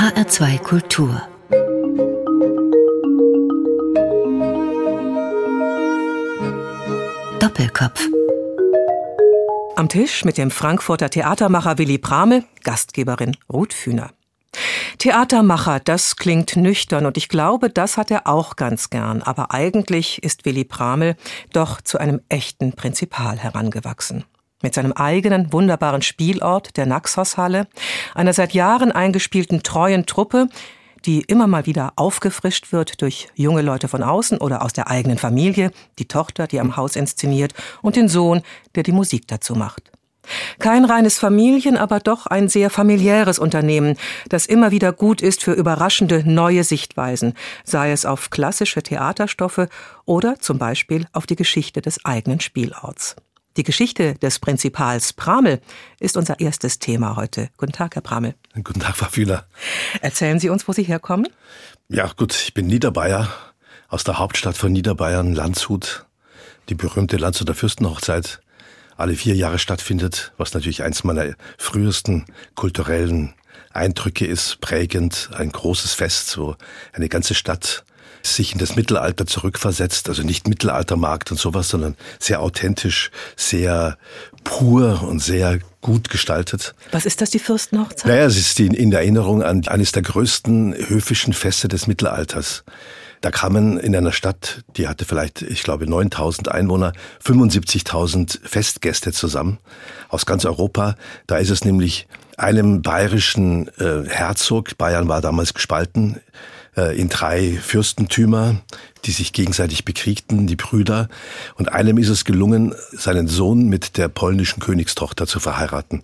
HR2 Kultur Doppelkopf Am Tisch mit dem Frankfurter Theatermacher Willy Brahme, Gastgeberin Ruth Fühner. Theatermacher, das klingt nüchtern und ich glaube, das hat er auch ganz gern. Aber eigentlich ist Willy Bramel doch zu einem echten Prinzipal herangewachsen. Mit seinem eigenen wunderbaren Spielort, der Naxos-Halle, einer seit Jahren eingespielten treuen Truppe, die immer mal wieder aufgefrischt wird durch junge Leute von außen oder aus der eigenen Familie, die Tochter, die am Haus inszeniert und den Sohn, der die Musik dazu macht. Kein reines Familien, aber doch ein sehr familiäres Unternehmen, das immer wieder gut ist für überraschende neue Sichtweisen, sei es auf klassische Theaterstoffe oder zum Beispiel auf die Geschichte des eigenen Spielorts. Die Geschichte des Prinzipals Pramel ist unser erstes Thema heute. Guten Tag, Herr Pramel. Guten Tag, Frau Fühler. Erzählen Sie uns, wo Sie herkommen? Ja, gut, ich bin Niederbayer, aus der Hauptstadt von Niederbayern, Landshut. Die berühmte Landshuter Fürstenhochzeit alle vier Jahre stattfindet, was natürlich eins meiner frühesten kulturellen Eindrücke ist, prägend, ein großes Fest, wo eine ganze Stadt sich in das Mittelalter zurückversetzt, also nicht Mittelaltermarkt und sowas, sondern sehr authentisch, sehr pur und sehr gut gestaltet. Was ist das, die Fürstenhochzeit? Naja, es ist in Erinnerung an eines der größten höfischen Feste des Mittelalters. Da kamen in einer Stadt, die hatte vielleicht, ich glaube, 9000 Einwohner, 75.000 Festgäste zusammen aus ganz Europa. Da ist es nämlich einem bayerischen äh, Herzog, Bayern war damals gespalten, in drei Fürstentümer, die sich gegenseitig bekriegten, die Brüder. Und einem ist es gelungen, seinen Sohn mit der polnischen Königstochter zu verheiraten.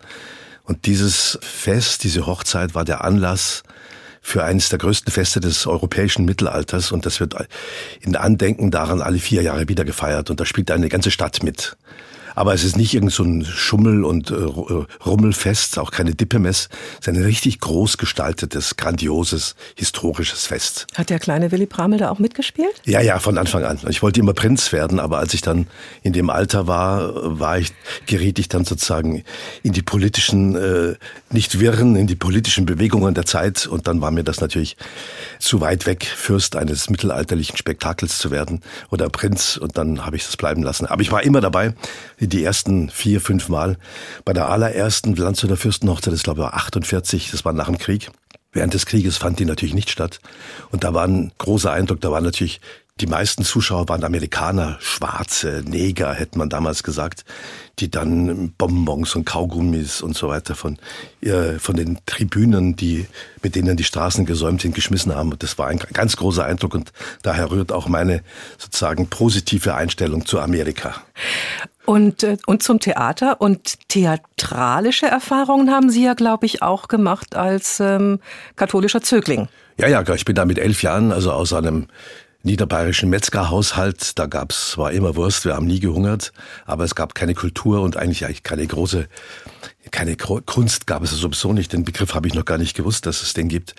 Und dieses Fest, diese Hochzeit war der Anlass für eines der größten Feste des europäischen Mittelalters und das wird in Andenken daran alle vier Jahre wieder gefeiert und da spielt eine ganze Stadt mit. Aber es ist nicht irgend so ein Schummel- und äh, Rummelfest, auch keine Dippemess. Es ist ein richtig groß gestaltetes, grandioses, historisches Fest. Hat der kleine Willy Bramel da auch mitgespielt? Ja, ja, von Anfang an. Ich wollte immer Prinz werden, aber als ich dann in dem Alter war, war ich, geriet ich dann sozusagen in die politischen, äh, nicht Wirren, in die politischen Bewegungen der Zeit und dann war mir das natürlich zu weit weg, Fürst eines mittelalterlichen Spektakels zu werden oder Prinz und dann habe ich das bleiben lassen. Aber ich war immer dabei die ersten vier, fünf Mal. Bei der allerersten Landshuter Fürstenhochzeit, das glaube ich war 48, das war nach dem Krieg. Während des Krieges fand die natürlich nicht statt. Und da war ein großer Eindruck, da waren natürlich die meisten Zuschauer waren Amerikaner, Schwarze, Neger, hätte man damals gesagt, die dann Bonbons und Kaugummis und so weiter von, äh, von den Tribünen, die, mit denen die Straßen gesäumt sind, geschmissen haben. Und das war ein ganz großer Eindruck und daher rührt auch meine sozusagen positive Einstellung zu Amerika. Und, äh, und zum Theater und theatralische Erfahrungen haben Sie ja, glaube ich, auch gemacht als ähm, katholischer Zögling. Ja, ja, ich bin da mit elf Jahren, also aus einem niederbayerischen Metzgerhaushalt. Da gab's war immer Wurst, wir haben nie gehungert, aber es gab keine Kultur und eigentlich, eigentlich keine große, keine Kunst gab es sowieso nicht. Den Begriff habe ich noch gar nicht gewusst, dass es den gibt.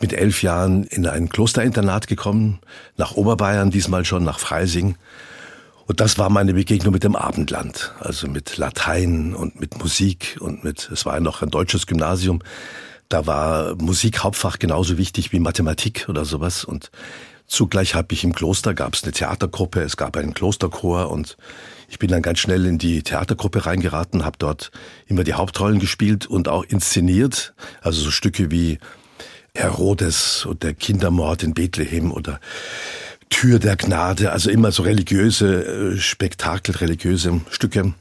Mit elf Jahren in ein Klosterinternat gekommen, nach Oberbayern, diesmal schon nach Freising und das war meine Begegnung mit dem Abendland, also mit Latein und mit Musik und mit, es war ja noch ein deutsches Gymnasium. Da war Musik Hauptfach genauso wichtig wie Mathematik oder sowas. Und zugleich habe ich im Kloster, gab es eine Theatergruppe, es gab einen Klosterchor und ich bin dann ganz schnell in die Theatergruppe reingeraten, habe dort immer die Hauptrollen gespielt und auch inszeniert. Also so Stücke wie Herodes und der Kindermord in Bethlehem oder Tür der Gnade, also immer so religiöse äh, Spektakel, religiöse Stücke.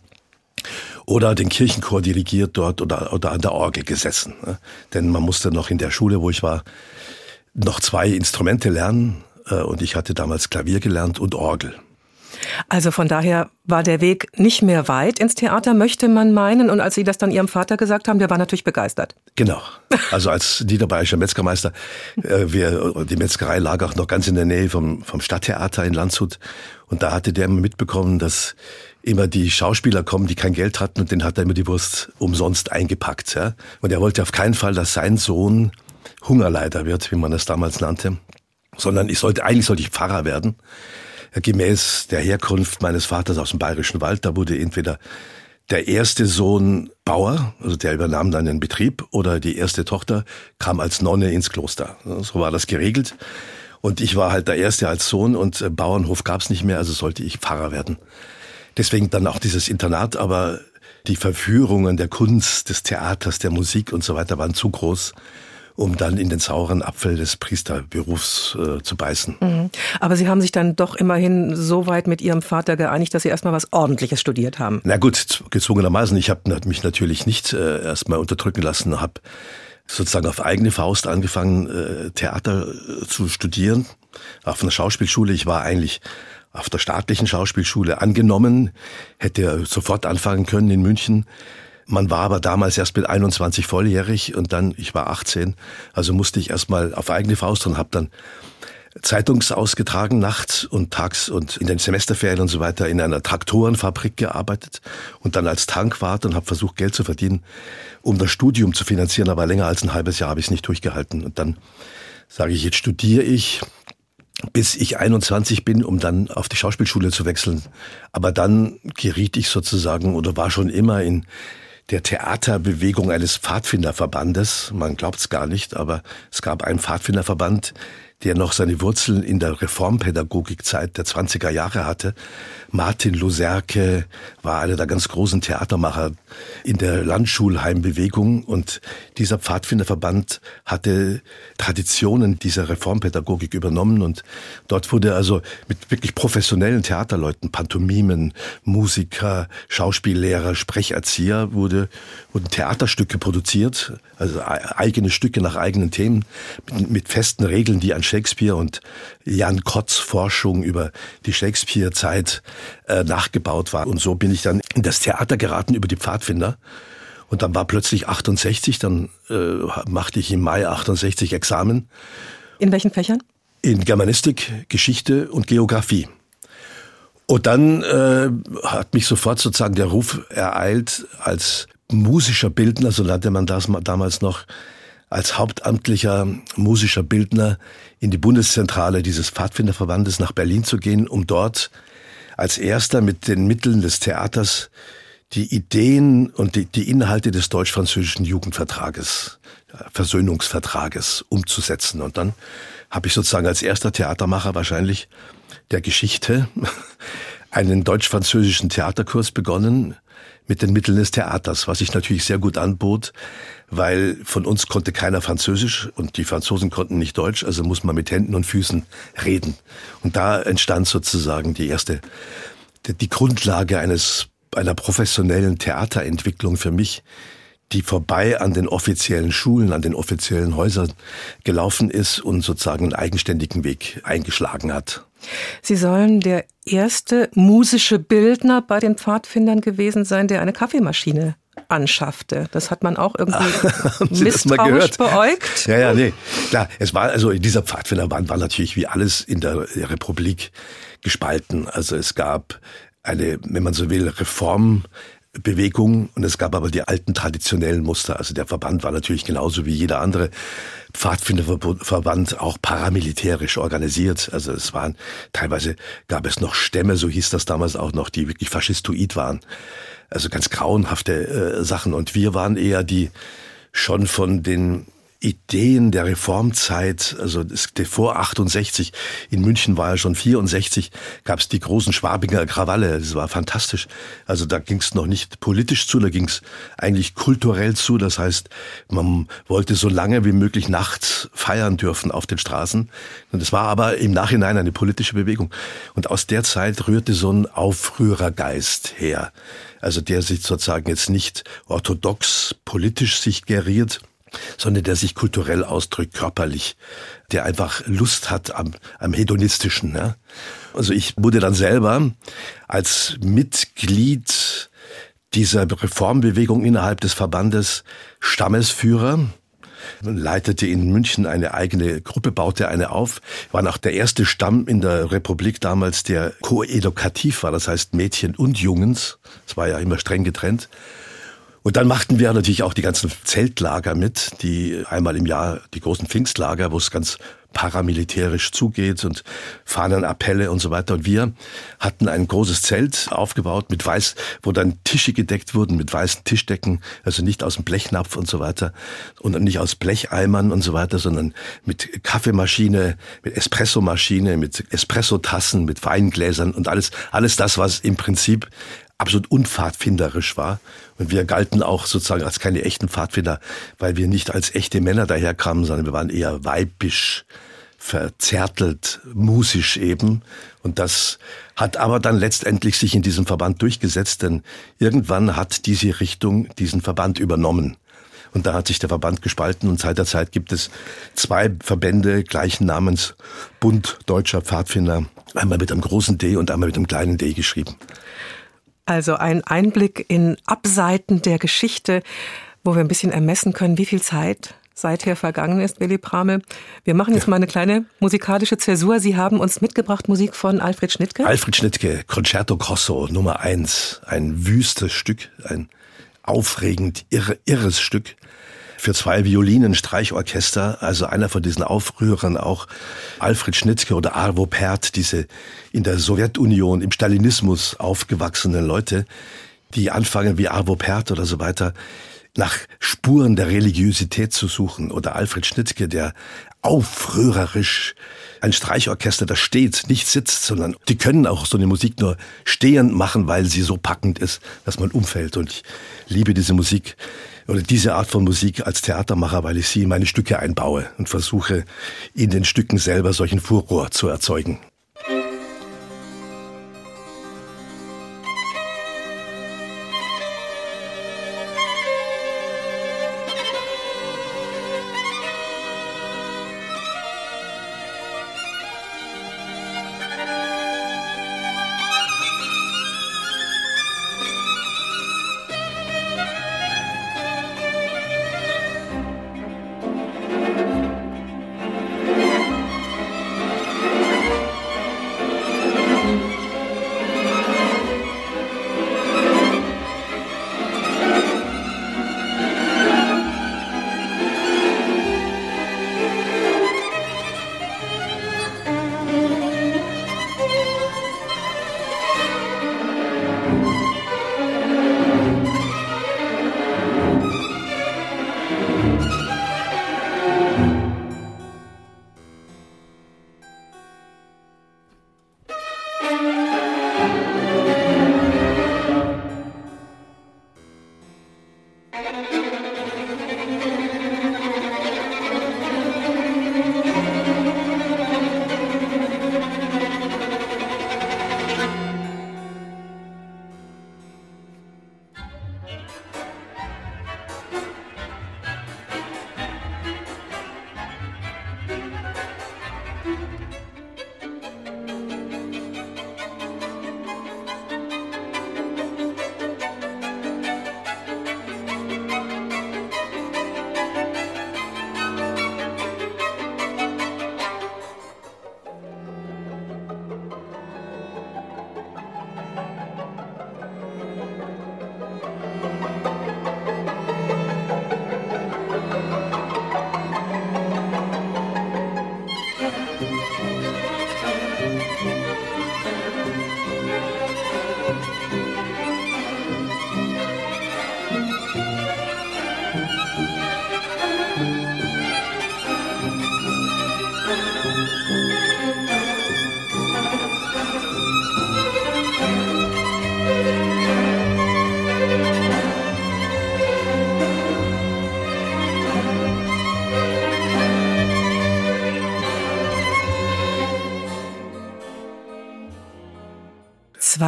Oder den Kirchenchor dirigiert dort oder, oder an der Orgel gesessen. Ne? Denn man musste noch in der Schule, wo ich war, noch zwei Instrumente lernen. Äh, und ich hatte damals Klavier gelernt und Orgel. Also von daher war der Weg nicht mehr weit ins Theater, möchte man meinen. Und als Sie das dann Ihrem Vater gesagt haben, der war natürlich begeistert. Genau. Also als niederbayerischer Metzgermeister, äh, wir, die Metzgerei lag auch noch ganz in der Nähe vom, vom Stadttheater in Landshut. Und da hatte der mitbekommen, dass immer die Schauspieler kommen, die kein Geld hatten und den hat er immer die Wurst umsonst eingepackt. Ja? Und er wollte auf keinen Fall, dass sein Sohn Hungerleider wird, wie man das damals nannte, sondern ich sollte, eigentlich sollte ich Pfarrer werden gemäß der Herkunft meines Vaters aus dem Bayerischen Wald. Da wurde entweder der erste Sohn Bauer, also der übernahm dann den Betrieb, oder die erste Tochter kam als Nonne ins Kloster. So war das geregelt. Und ich war halt der Erste als Sohn und äh, Bauernhof gab's nicht mehr, also sollte ich Pfarrer werden. Deswegen dann auch dieses Internat, aber die Verführungen der Kunst, des Theaters, der Musik und so weiter waren zu groß um dann in den sauren Apfel des Priesterberufs äh, zu beißen. Mhm. Aber Sie haben sich dann doch immerhin so weit mit Ihrem Vater geeinigt, dass Sie erstmal was Ordentliches studiert haben. Na gut, gezwungenermaßen. Ich habe mich natürlich nicht äh, erstmal unterdrücken lassen, habe sozusagen auf eigene Faust angefangen, äh, Theater äh, zu studieren. Auf einer Schauspielschule. Ich war eigentlich auf der staatlichen Schauspielschule angenommen, hätte sofort anfangen können in München. Man war aber damals erst mit 21 volljährig und dann, ich war 18, also musste ich erstmal auf eigene Faust und habe dann Zeitungs ausgetragen, nachts und tags und in den Semesterferien und so weiter in einer Traktorenfabrik gearbeitet und dann als Tankwart und habe versucht, Geld zu verdienen, um das Studium zu finanzieren, aber länger als ein halbes Jahr habe ich es nicht durchgehalten. Und dann sage ich, jetzt studiere ich, bis ich 21 bin, um dann auf die Schauspielschule zu wechseln. Aber dann geriet ich sozusagen oder war schon immer in der Theaterbewegung eines Pfadfinderverbandes. Man glaubt es gar nicht, aber es gab einen Pfadfinderverband, der noch seine Wurzeln in der Reformpädagogikzeit der 20er Jahre hatte. Martin Luserke war einer der ganz großen Theatermacher in der Landschulheimbewegung und dieser Pfadfinderverband hatte Traditionen dieser Reformpädagogik übernommen und dort wurde also mit wirklich professionellen Theaterleuten, Pantomimen, Musiker, Schauspiellehrer, Sprecherzieher wurde, wurden Theaterstücke produziert, also eigene Stücke nach eigenen Themen mit, mit festen Regeln, die an Shakespeare und Jan Kotz Forschung über die Shakespeare-Zeit äh, nachgebaut war. Und so bin ich dann in das Theater geraten über die Pfadfinder. Und dann war plötzlich 68, dann äh, machte ich im Mai 68 Examen. In welchen Fächern? In Germanistik, Geschichte und Geografie. Und dann äh, hat mich sofort sozusagen der Ruf ereilt als musischer Bildner, so nannte man das damals noch, als hauptamtlicher musischer Bildner in die Bundeszentrale dieses Pfadfinderverbandes nach Berlin zu gehen, um dort als erster mit den Mitteln des Theaters die Ideen und die, die Inhalte des deutsch-französischen Jugendvertrages, Versöhnungsvertrages umzusetzen. Und dann habe ich sozusagen als erster Theatermacher wahrscheinlich der Geschichte einen deutsch-französischen Theaterkurs begonnen mit den Mitteln des Theaters, was sich natürlich sehr gut anbot, weil von uns konnte keiner Französisch und die Franzosen konnten nicht Deutsch, also muss man mit Händen und Füßen reden. Und da entstand sozusagen die erste, die Grundlage eines, einer professionellen Theaterentwicklung für mich, die vorbei an den offiziellen Schulen, an den offiziellen Häusern gelaufen ist und sozusagen einen eigenständigen Weg eingeschlagen hat. Sie sollen der erste musische Bildner bei den Pfadfindern gewesen sein, der eine Kaffeemaschine anschaffte. Das hat man auch irgendwie misstrauisch beäugt. Ja, ja, nee. Klar, es war, also dieser Pfadfinderband war natürlich wie alles in der Republik gespalten. Also es gab eine, wenn man so will, Reform Bewegung und es gab aber die alten traditionellen Muster. Also der Verband war natürlich genauso wie jeder andere Pfadfinderverband auch paramilitärisch organisiert. Also es waren teilweise gab es noch Stämme, so hieß das damals auch noch, die wirklich faschistoid waren. Also ganz grauenhafte äh, Sachen. Und wir waren eher die schon von den Ideen der Reformzeit, also vor 68, in München war ja schon 64, gab es die großen Schwabinger Krawalle, das war fantastisch. Also da ging es noch nicht politisch zu, da ging es eigentlich kulturell zu, das heißt, man wollte so lange wie möglich nachts feiern dürfen auf den Straßen. Und das war aber im Nachhinein eine politische Bewegung. Und aus der Zeit rührte so ein Aufrührergeist her. Also der sich sozusagen jetzt nicht orthodox politisch sich geriert, sondern der sich kulturell ausdrückt, körperlich, der einfach Lust hat am, am hedonistischen. Ja? Also ich wurde dann selber als Mitglied dieser Reformbewegung innerhalb des Verbandes Stammesführer leitete in München eine eigene Gruppe, baute eine auf, war auch der erste Stamm in der Republik damals, der koedukativ war, das heißt Mädchen und Jungens, es war ja immer streng getrennt. Und dann machten wir natürlich auch die ganzen Zeltlager mit, die einmal im Jahr, die großen Pfingstlager, wo es ganz paramilitärisch zugeht und Fahnenappelle und so weiter. Und wir hatten ein großes Zelt aufgebaut mit weiß, wo dann Tische gedeckt wurden mit weißen Tischdecken, also nicht aus dem Blechnapf und so weiter und nicht aus Blecheimern und so weiter, sondern mit Kaffeemaschine, mit Espressomaschine, mit Espressotassen, mit Weingläsern und alles, alles das, was im Prinzip absolut unpfadfinderisch war. Und wir galten auch sozusagen als keine echten Pfadfinder, weil wir nicht als echte Männer daherkamen, sondern wir waren eher weibisch, verzärtelt, musisch eben. Und das hat aber dann letztendlich sich in diesem Verband durchgesetzt, denn irgendwann hat diese Richtung diesen Verband übernommen. Und da hat sich der Verband gespalten und seit der Zeit gibt es zwei Verbände gleichen Namens, Bund Deutscher Pfadfinder, einmal mit einem großen D und einmal mit einem kleinen D geschrieben. Also ein Einblick in Abseiten der Geschichte, wo wir ein bisschen ermessen können, wie viel Zeit seither vergangen ist, Willy Prame. Wir machen jetzt ja. mal eine kleine musikalische Zäsur. Sie haben uns mitgebracht Musik von Alfred Schnittke. Alfred Schnittke, Concerto Grosso Nummer eins, ein wüstes Stück, ein aufregend irre, irres Stück für zwei Violinen, Streichorchester, also einer von diesen Aufrührern auch Alfred Schnittke oder Arvo Pärt, diese in der Sowjetunion im Stalinismus aufgewachsenen Leute, die anfangen wie Arvo Pärt oder so weiter, nach Spuren der Religiosität zu suchen oder Alfred Schnittke, der aufrührerisch ein Streichorchester, das steht, nicht sitzt, sondern die können auch so eine Musik nur stehend machen, weil sie so packend ist, dass man umfällt. Und ich liebe diese Musik oder diese Art von Musik als Theatermacher, weil ich sie in meine Stücke einbaue und versuche, in den Stücken selber solchen Furor zu erzeugen.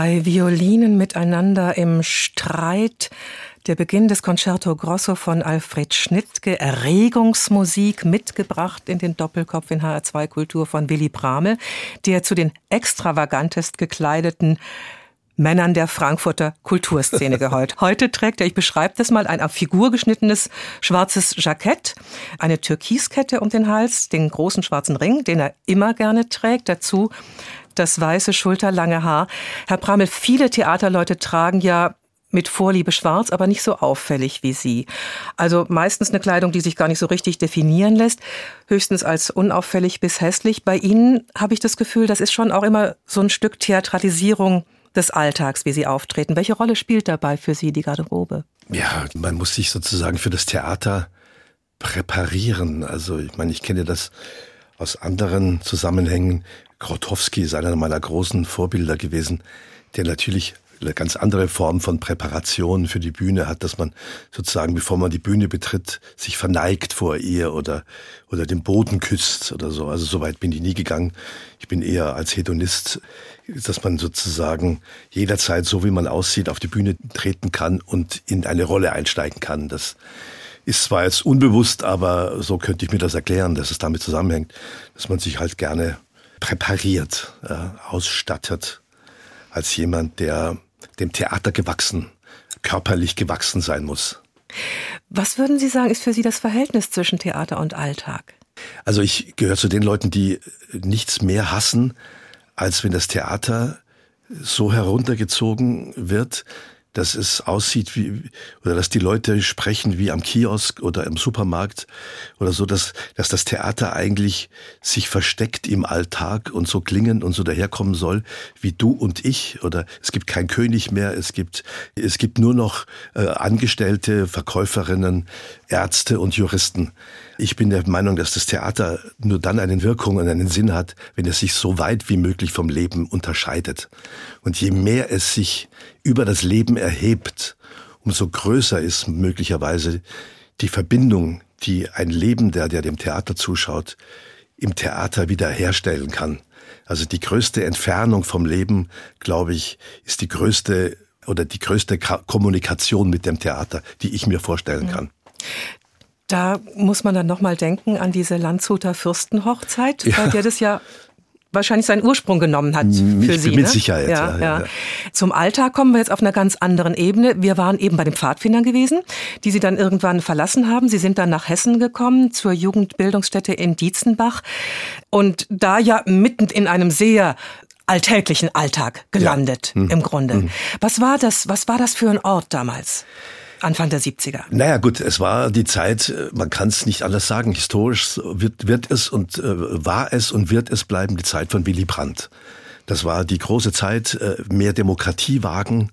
Zwei Violinen miteinander im Streit. Der Beginn des Concerto Grosso von Alfred Schnittke, Erregungsmusik mitgebracht in den Doppelkopf in HR2 Kultur von Willy Brahme, der zu den extravagantest gekleideten Männern der Frankfurter Kulturszene gehört. Heute trägt er, ich beschreibe das mal, ein auf Figur geschnittenes schwarzes Jackett, eine Türkiskette um den Hals, den großen schwarzen Ring, den er immer gerne trägt, dazu das weiße, schulterlange Haar. Herr Bramel, viele Theaterleute tragen ja mit Vorliebe schwarz, aber nicht so auffällig wie Sie. Also meistens eine Kleidung, die sich gar nicht so richtig definieren lässt, höchstens als unauffällig bis hässlich. Bei Ihnen habe ich das Gefühl, das ist schon auch immer so ein Stück Theatralisierung des Alltags, wie Sie auftreten. Welche Rolle spielt dabei für Sie die Garderobe? Ja, man muss sich sozusagen für das Theater präparieren. Also ich meine, ich kenne das aus anderen Zusammenhängen. Grotowski ist einer meiner großen Vorbilder gewesen, der natürlich eine ganz andere Form von Präparation für die Bühne hat, dass man sozusagen, bevor man die Bühne betritt, sich verneigt vor ihr oder, oder den Boden küsst oder so. Also so weit bin ich nie gegangen. Ich bin eher als Hedonist, dass man sozusagen jederzeit, so wie man aussieht, auf die Bühne treten kann und in eine Rolle einsteigen kann. Das ist zwar jetzt unbewusst, aber so könnte ich mir das erklären, dass es damit zusammenhängt, dass man sich halt gerne präpariert, ausstattet als jemand, der dem Theater gewachsen, körperlich gewachsen sein muss. Was würden Sie sagen, ist für Sie das Verhältnis zwischen Theater und Alltag? Also ich gehöre zu den Leuten, die nichts mehr hassen, als wenn das Theater so heruntergezogen wird, dass es aussieht wie, oder dass die Leute sprechen wie am Kiosk oder im Supermarkt oder so, dass, dass das Theater eigentlich sich versteckt im Alltag und so klingen und so daherkommen soll wie du und ich oder es gibt kein König mehr, es gibt, es gibt nur noch äh, Angestellte, Verkäuferinnen, Ärzte und Juristen. Ich bin der Meinung, dass das Theater nur dann eine Wirkung und einen Sinn hat, wenn es sich so weit wie möglich vom Leben unterscheidet. Und je mehr es sich über das Leben erhebt, umso größer ist möglicherweise die Verbindung, die ein Lebender, der dem Theater zuschaut, im Theater wieder herstellen kann. Also die größte Entfernung vom Leben, glaube ich, ist die größte oder die größte Kommunikation mit dem Theater, die ich mir vorstellen kann. Da muss man dann nochmal denken an diese Landshuter Fürstenhochzeit, ja. bei der das ja wahrscheinlich seinen Ursprung genommen hat für Sie. Mit ne? Sicherheit. Ja, ja, ja. Zum Alltag kommen wir jetzt auf einer ganz anderen Ebene. Wir waren eben bei den Pfadfindern gewesen, die Sie dann irgendwann verlassen haben. Sie sind dann nach Hessen gekommen, zur Jugendbildungsstätte in Dietzenbach. Und da ja mitten in einem sehr alltäglichen Alltag gelandet, ja. hm. im Grunde. Hm. Was war das, was war das für ein Ort damals? Anfang der 70er. Naja gut, es war die Zeit, äh, man kann es nicht anders sagen, historisch wird, wird es und äh, war es und wird es bleiben die Zeit von Willy Brandt. Das war die große Zeit, äh, mehr Demokratie wagen.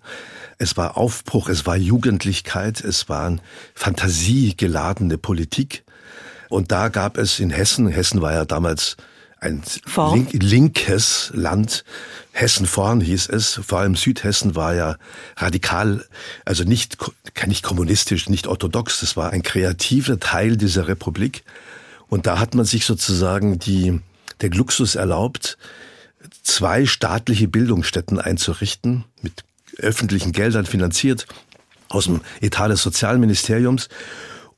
Es war Aufbruch, es war Jugendlichkeit, es war fantasiegeladene Politik. Und da gab es in Hessen, Hessen war ja damals ein link, linkes Land. Hessen vorn hieß es, vor allem Südhessen war ja radikal, also nicht, nicht kommunistisch, nicht orthodox, das war ein kreativer Teil dieser Republik. Und da hat man sich sozusagen die, den Luxus erlaubt, zwei staatliche Bildungsstätten einzurichten, mit öffentlichen Geldern finanziert, aus dem Etat des Sozialministeriums,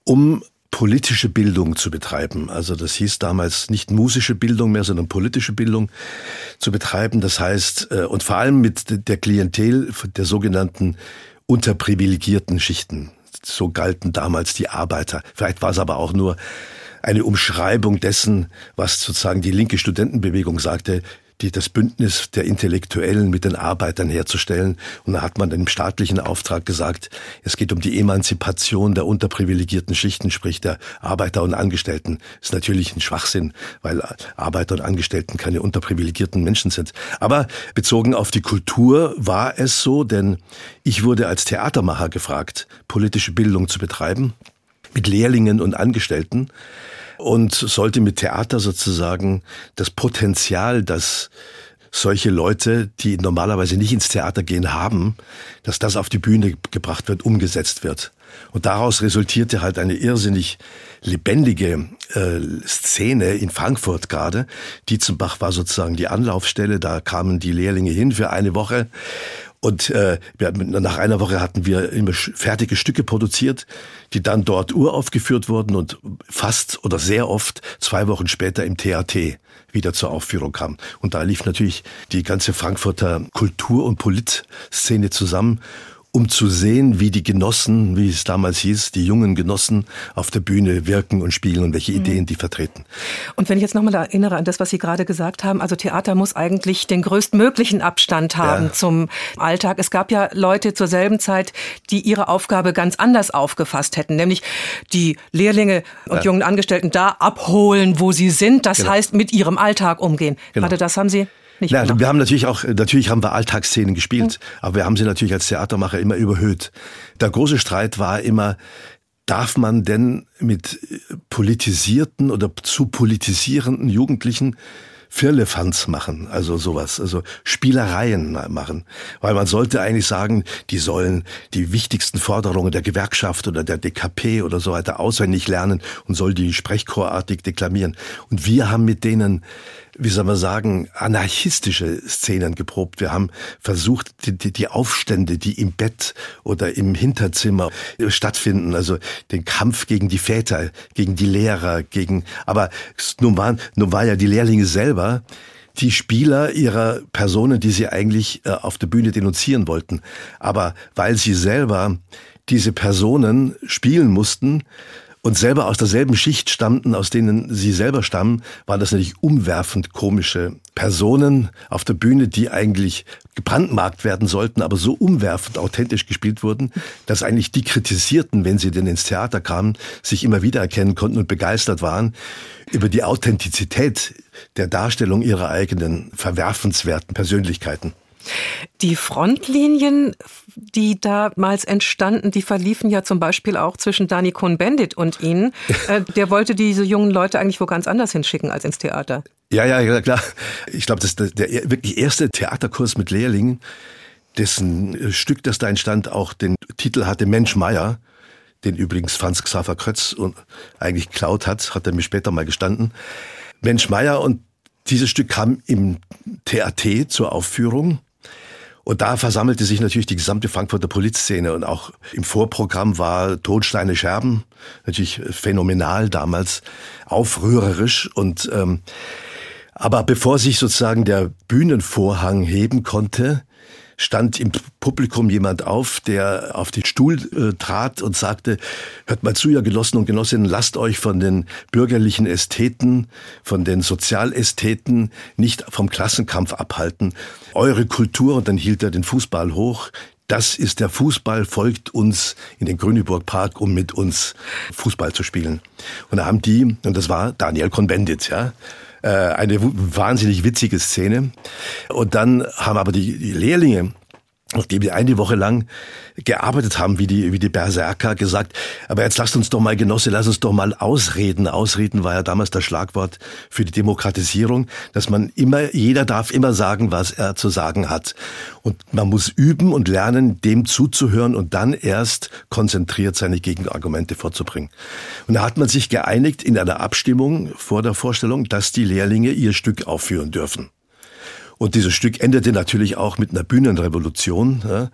um politische Bildung zu betreiben. Also das hieß damals nicht musische Bildung mehr, sondern politische Bildung zu betreiben. Das heißt, äh, und vor allem mit der Klientel der sogenannten unterprivilegierten Schichten. So galten damals die Arbeiter. Vielleicht war es aber auch nur eine Umschreibung dessen, was sozusagen die linke Studentenbewegung sagte, die, das Bündnis der Intellektuellen mit den Arbeitern herzustellen. Und da hat man im staatlichen Auftrag gesagt, es geht um die Emanzipation der unterprivilegierten Schichten, sprich der Arbeiter und Angestellten. Das ist natürlich ein Schwachsinn, weil Arbeiter und Angestellten keine unterprivilegierten Menschen sind. Aber bezogen auf die Kultur war es so, denn ich wurde als Theatermacher gefragt, politische Bildung zu betreiben mit Lehrlingen und Angestellten und sollte mit Theater sozusagen das Potenzial, das solche Leute, die normalerweise nicht ins Theater gehen, haben, dass das auf die Bühne gebracht wird, umgesetzt wird. Und daraus resultierte halt eine irrsinnig lebendige äh, Szene in Frankfurt gerade. Dietzenbach war sozusagen die Anlaufstelle, da kamen die Lehrlinge hin für eine Woche und äh, nach einer Woche hatten wir immer fertige Stücke produziert, die dann dort uraufgeführt wurden und fast oder sehr oft zwei Wochen später im TAT wieder zur Aufführung kam. Und da lief natürlich die ganze Frankfurter Kultur- und Politszene zusammen um zu sehen, wie die Genossen, wie es damals hieß, die jungen Genossen auf der Bühne wirken und spielen und welche mhm. Ideen die vertreten. Und wenn ich jetzt nochmal erinnere an das, was Sie gerade gesagt haben, also Theater muss eigentlich den größtmöglichen Abstand haben ja. zum Alltag. Es gab ja Leute zur selben Zeit, die ihre Aufgabe ganz anders aufgefasst hätten, nämlich die Lehrlinge und ja. jungen Angestellten da abholen, wo sie sind. Das genau. heißt, mit ihrem Alltag umgehen. Genau. Gerade das haben Sie nicht ja, Wir haben natürlich auch, natürlich haben wir Alltagsszenen gespielt, mhm. aber wir haben sie natürlich als Theatermacher immer überhöht. Der große Streit war immer, darf man denn mit politisierten oder zu politisierenden Jugendlichen Firlefanz machen, also sowas, also Spielereien machen. Weil man sollte eigentlich sagen, die sollen die wichtigsten Forderungen der Gewerkschaft oder der DKP oder so weiter auswendig lernen und soll die sprechchorartig deklamieren. Und wir haben mit denen wie soll man sagen, anarchistische Szenen geprobt. Wir haben versucht, die, die, die Aufstände, die im Bett oder im Hinterzimmer stattfinden, also den Kampf gegen die Väter, gegen die Lehrer, gegen, aber nun waren, nun war ja die Lehrlinge selber, die Spieler ihrer Personen, die sie eigentlich äh, auf der Bühne denunzieren wollten. Aber weil sie selber diese Personen spielen mussten, und selber aus derselben Schicht stammten, aus denen sie selber stammen, waren das natürlich umwerfend komische Personen auf der Bühne, die eigentlich gebrandmarkt werden sollten, aber so umwerfend authentisch gespielt wurden, dass eigentlich die kritisierten, wenn sie denn ins Theater kamen, sich immer wieder erkennen konnten und begeistert waren über die Authentizität der Darstellung ihrer eigenen verwerfenswerten Persönlichkeiten. Die Frontlinien, die damals entstanden, die verliefen ja zum Beispiel auch zwischen Dani Cohn-Bendit und Ihnen. Äh, der wollte diese jungen Leute eigentlich wo ganz anders hinschicken als ins Theater. Ja, ja, ja klar. Ich glaube, das ist der, wirklich erste Theaterkurs mit Lehrlingen, dessen Stück, das da entstand, auch den Titel hatte Mensch Meier, den übrigens Franz Xaver Krötz eigentlich geklaut hat, hat er mir später mal gestanden. Mensch Meier und dieses Stück kam im TAT zur Aufführung und da versammelte sich natürlich die gesamte Frankfurter Polizszene. Und auch im Vorprogramm war Tonsteine Scherben, natürlich phänomenal damals, aufrührerisch. Und ähm, aber bevor sich sozusagen der Bühnenvorhang heben konnte, stand im Publikum jemand auf, der auf den Stuhl äh, trat und sagte, hört mal zu, ihr Genossen und Genossinnen, lasst euch von den bürgerlichen Ästheten, von den Sozialästheten nicht vom Klassenkampf abhalten. Eure Kultur, und dann hielt er den Fußball hoch, das ist der Fußball, folgt uns in den Grüneburg Park, um mit uns Fußball zu spielen. Und da haben die, und das war Daniel Cohn-Bendit, ja, eine wahnsinnig witzige Szene. Und dann haben aber die, die Lehrlinge nachdem wir eine Woche lang gearbeitet haben, wie die, wie die Berserker, gesagt, aber jetzt lasst uns doch mal, Genosse, lass uns doch mal ausreden. Ausreden war ja damals das Schlagwort für die Demokratisierung, dass man immer, jeder darf immer sagen, was er zu sagen hat. Und man muss üben und lernen, dem zuzuhören und dann erst konzentriert seine Gegenargumente vorzubringen. Und da hat man sich geeinigt in einer Abstimmung vor der Vorstellung, dass die Lehrlinge ihr Stück aufführen dürfen. Und dieses Stück endete natürlich auch mit einer Bühnenrevolution, ja,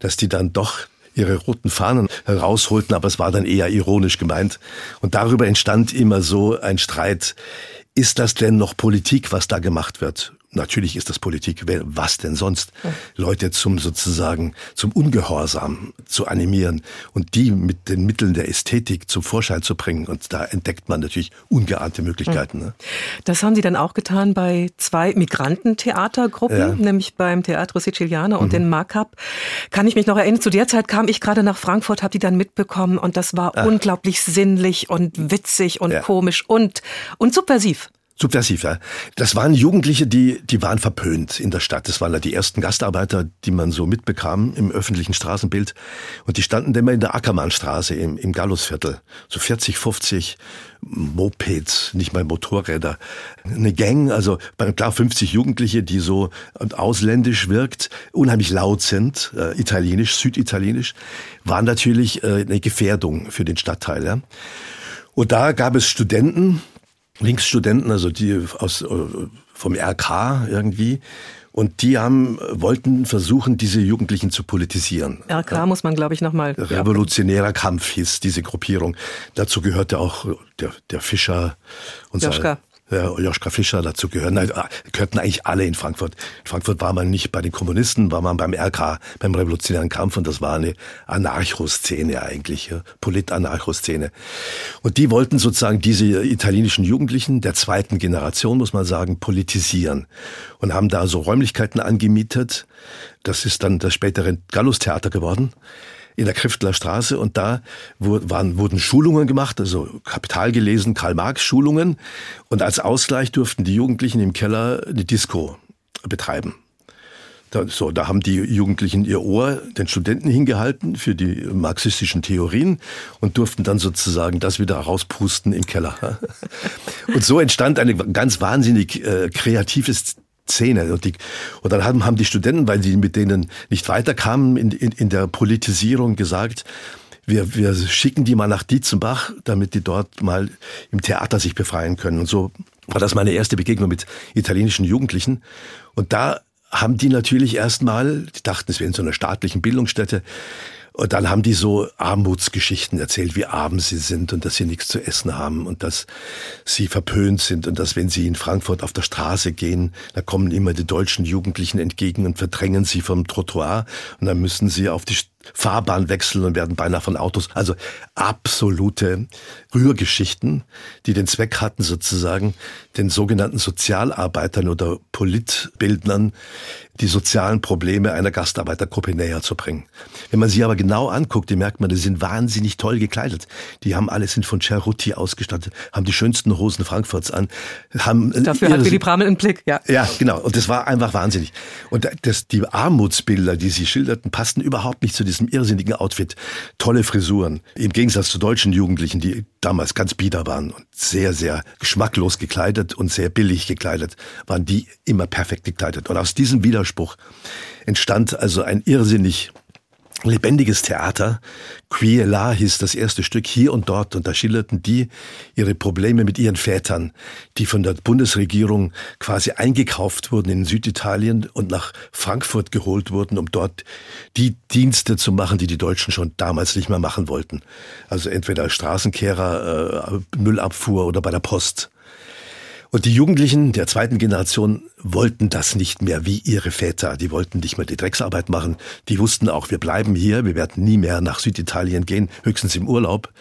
dass die dann doch ihre roten Fahnen herausholten, aber es war dann eher ironisch gemeint. Und darüber entstand immer so ein Streit. Ist das denn noch Politik, was da gemacht wird? Natürlich ist das Politik, was denn sonst? Leute zum sozusagen, zum Ungehorsam zu animieren und die mit den Mitteln der Ästhetik zum Vorschein zu bringen. Und da entdeckt man natürlich ungeahnte Möglichkeiten. Ne? Das haben Sie dann auch getan bei zwei Migrantentheatergruppen, ja. nämlich beim Teatro Siciliano und mhm. den Macab. Kann ich mich noch erinnern, zu der Zeit kam ich gerade nach Frankfurt, habe die dann mitbekommen und das war Ach. unglaublich sinnlich und witzig und ja. komisch und, und subversiv. Subversiv, ja. Das waren Jugendliche, die, die waren verpönt in der Stadt. Das waren ja die ersten Gastarbeiter, die man so mitbekam im öffentlichen Straßenbild. Und die standen immer in der Ackermannstraße im, im Gallusviertel. So 40, 50 Mopeds, nicht mal Motorräder. Eine Gang, also klar 50 Jugendliche, die so ausländisch wirkt, unheimlich laut sind, äh, italienisch, süditalienisch, waren natürlich äh, eine Gefährdung für den Stadtteil. Ja. Und da gab es Studenten, Linksstudenten, also die aus, äh, vom RK irgendwie. Und die haben, wollten versuchen, diese Jugendlichen zu politisieren. RK ja. muss man, glaube ich, nochmal. Revolutionärer Kampf hieß diese Gruppierung. Dazu gehörte auch der, der Fischer und Joschka. Äh, Joschka Fischer dazu gehören, äh, gehörten eigentlich alle in Frankfurt. In Frankfurt war man nicht bei den Kommunisten, war man beim RK, beim Revolutionären Kampf und das war eine Anarchoszene eigentlich, ja, Polit-Anarchoszene. Und die wollten sozusagen diese italienischen Jugendlichen der zweiten Generation, muss man sagen, politisieren und haben da so Räumlichkeiten angemietet. Das ist dann das spätere Gallus-Theater geworden in der Kriftler Straße und da waren, wurden Schulungen gemacht, also Kapital gelesen, Karl Marx Schulungen und als Ausgleich durften die Jugendlichen im Keller eine Disco betreiben. Da, so, da haben die Jugendlichen ihr Ohr den Studenten hingehalten für die marxistischen Theorien und durften dann sozusagen das wieder rauspusten im Keller. Und so entstand ein ganz wahnsinnig äh, kreatives Szene. Und, die, und dann haben, haben die Studenten, weil sie mit denen nicht weiterkamen in, in, in der Politisierung, gesagt, wir, wir schicken die mal nach Dietzenbach, damit die dort mal im Theater sich befreien können. Und so war das meine erste Begegnung mit italienischen Jugendlichen. Und da haben die natürlich erstmal, die dachten, es wäre in so einer staatlichen Bildungsstätte, und dann haben die so Armutsgeschichten erzählt, wie arm sie sind und dass sie nichts zu essen haben und dass sie verpönt sind und dass wenn sie in Frankfurt auf der Straße gehen, da kommen immer die deutschen Jugendlichen entgegen und verdrängen sie vom Trottoir und dann müssen sie auf die Fahrbahn wechseln und werden beinahe von Autos. Also absolute Rührgeschichten, die den Zweck hatten, sozusagen den sogenannten Sozialarbeitern oder Politbildnern die sozialen Probleme einer Gastarbeitergruppe näher zu bringen. Wenn man sie aber genau anguckt, die merkt man, die sind wahnsinnig toll gekleidet. Die haben alles sind von Cerutti ausgestattet, haben die schönsten Hosen Frankfurts an, haben Dafür hat Willy Bramel einen Blick, ja. Ja, genau. Und das war einfach wahnsinnig. Und das, die Armutsbilder, die sie schilderten, passten überhaupt nicht zu diesem irrsinnigen Outfit. Tolle Frisuren. Im Gegensatz zu deutschen Jugendlichen, die damals ganz bieder waren und sehr, sehr geschmacklos gekleidet und sehr billig gekleidet, waren die immer perfekt gekleidet. Und aus diesem Widerspruch entstand also ein irrsinnig lebendiges Theater. Queer La hieß das erste Stück hier und dort und da schilderten die ihre Probleme mit ihren Vätern, die von der Bundesregierung quasi eingekauft wurden in Süditalien und nach Frankfurt geholt wurden, um dort die Dienste zu machen, die die Deutschen schon damals nicht mehr machen wollten. Also entweder Straßenkehrer, äh, Müllabfuhr oder bei der Post. Und die Jugendlichen der zweiten Generation wollten das nicht mehr wie ihre Väter. Die wollten nicht mehr die Drecksarbeit machen. Die wussten auch, wir bleiben hier, wir werden nie mehr nach Süditalien gehen, höchstens im Urlaub.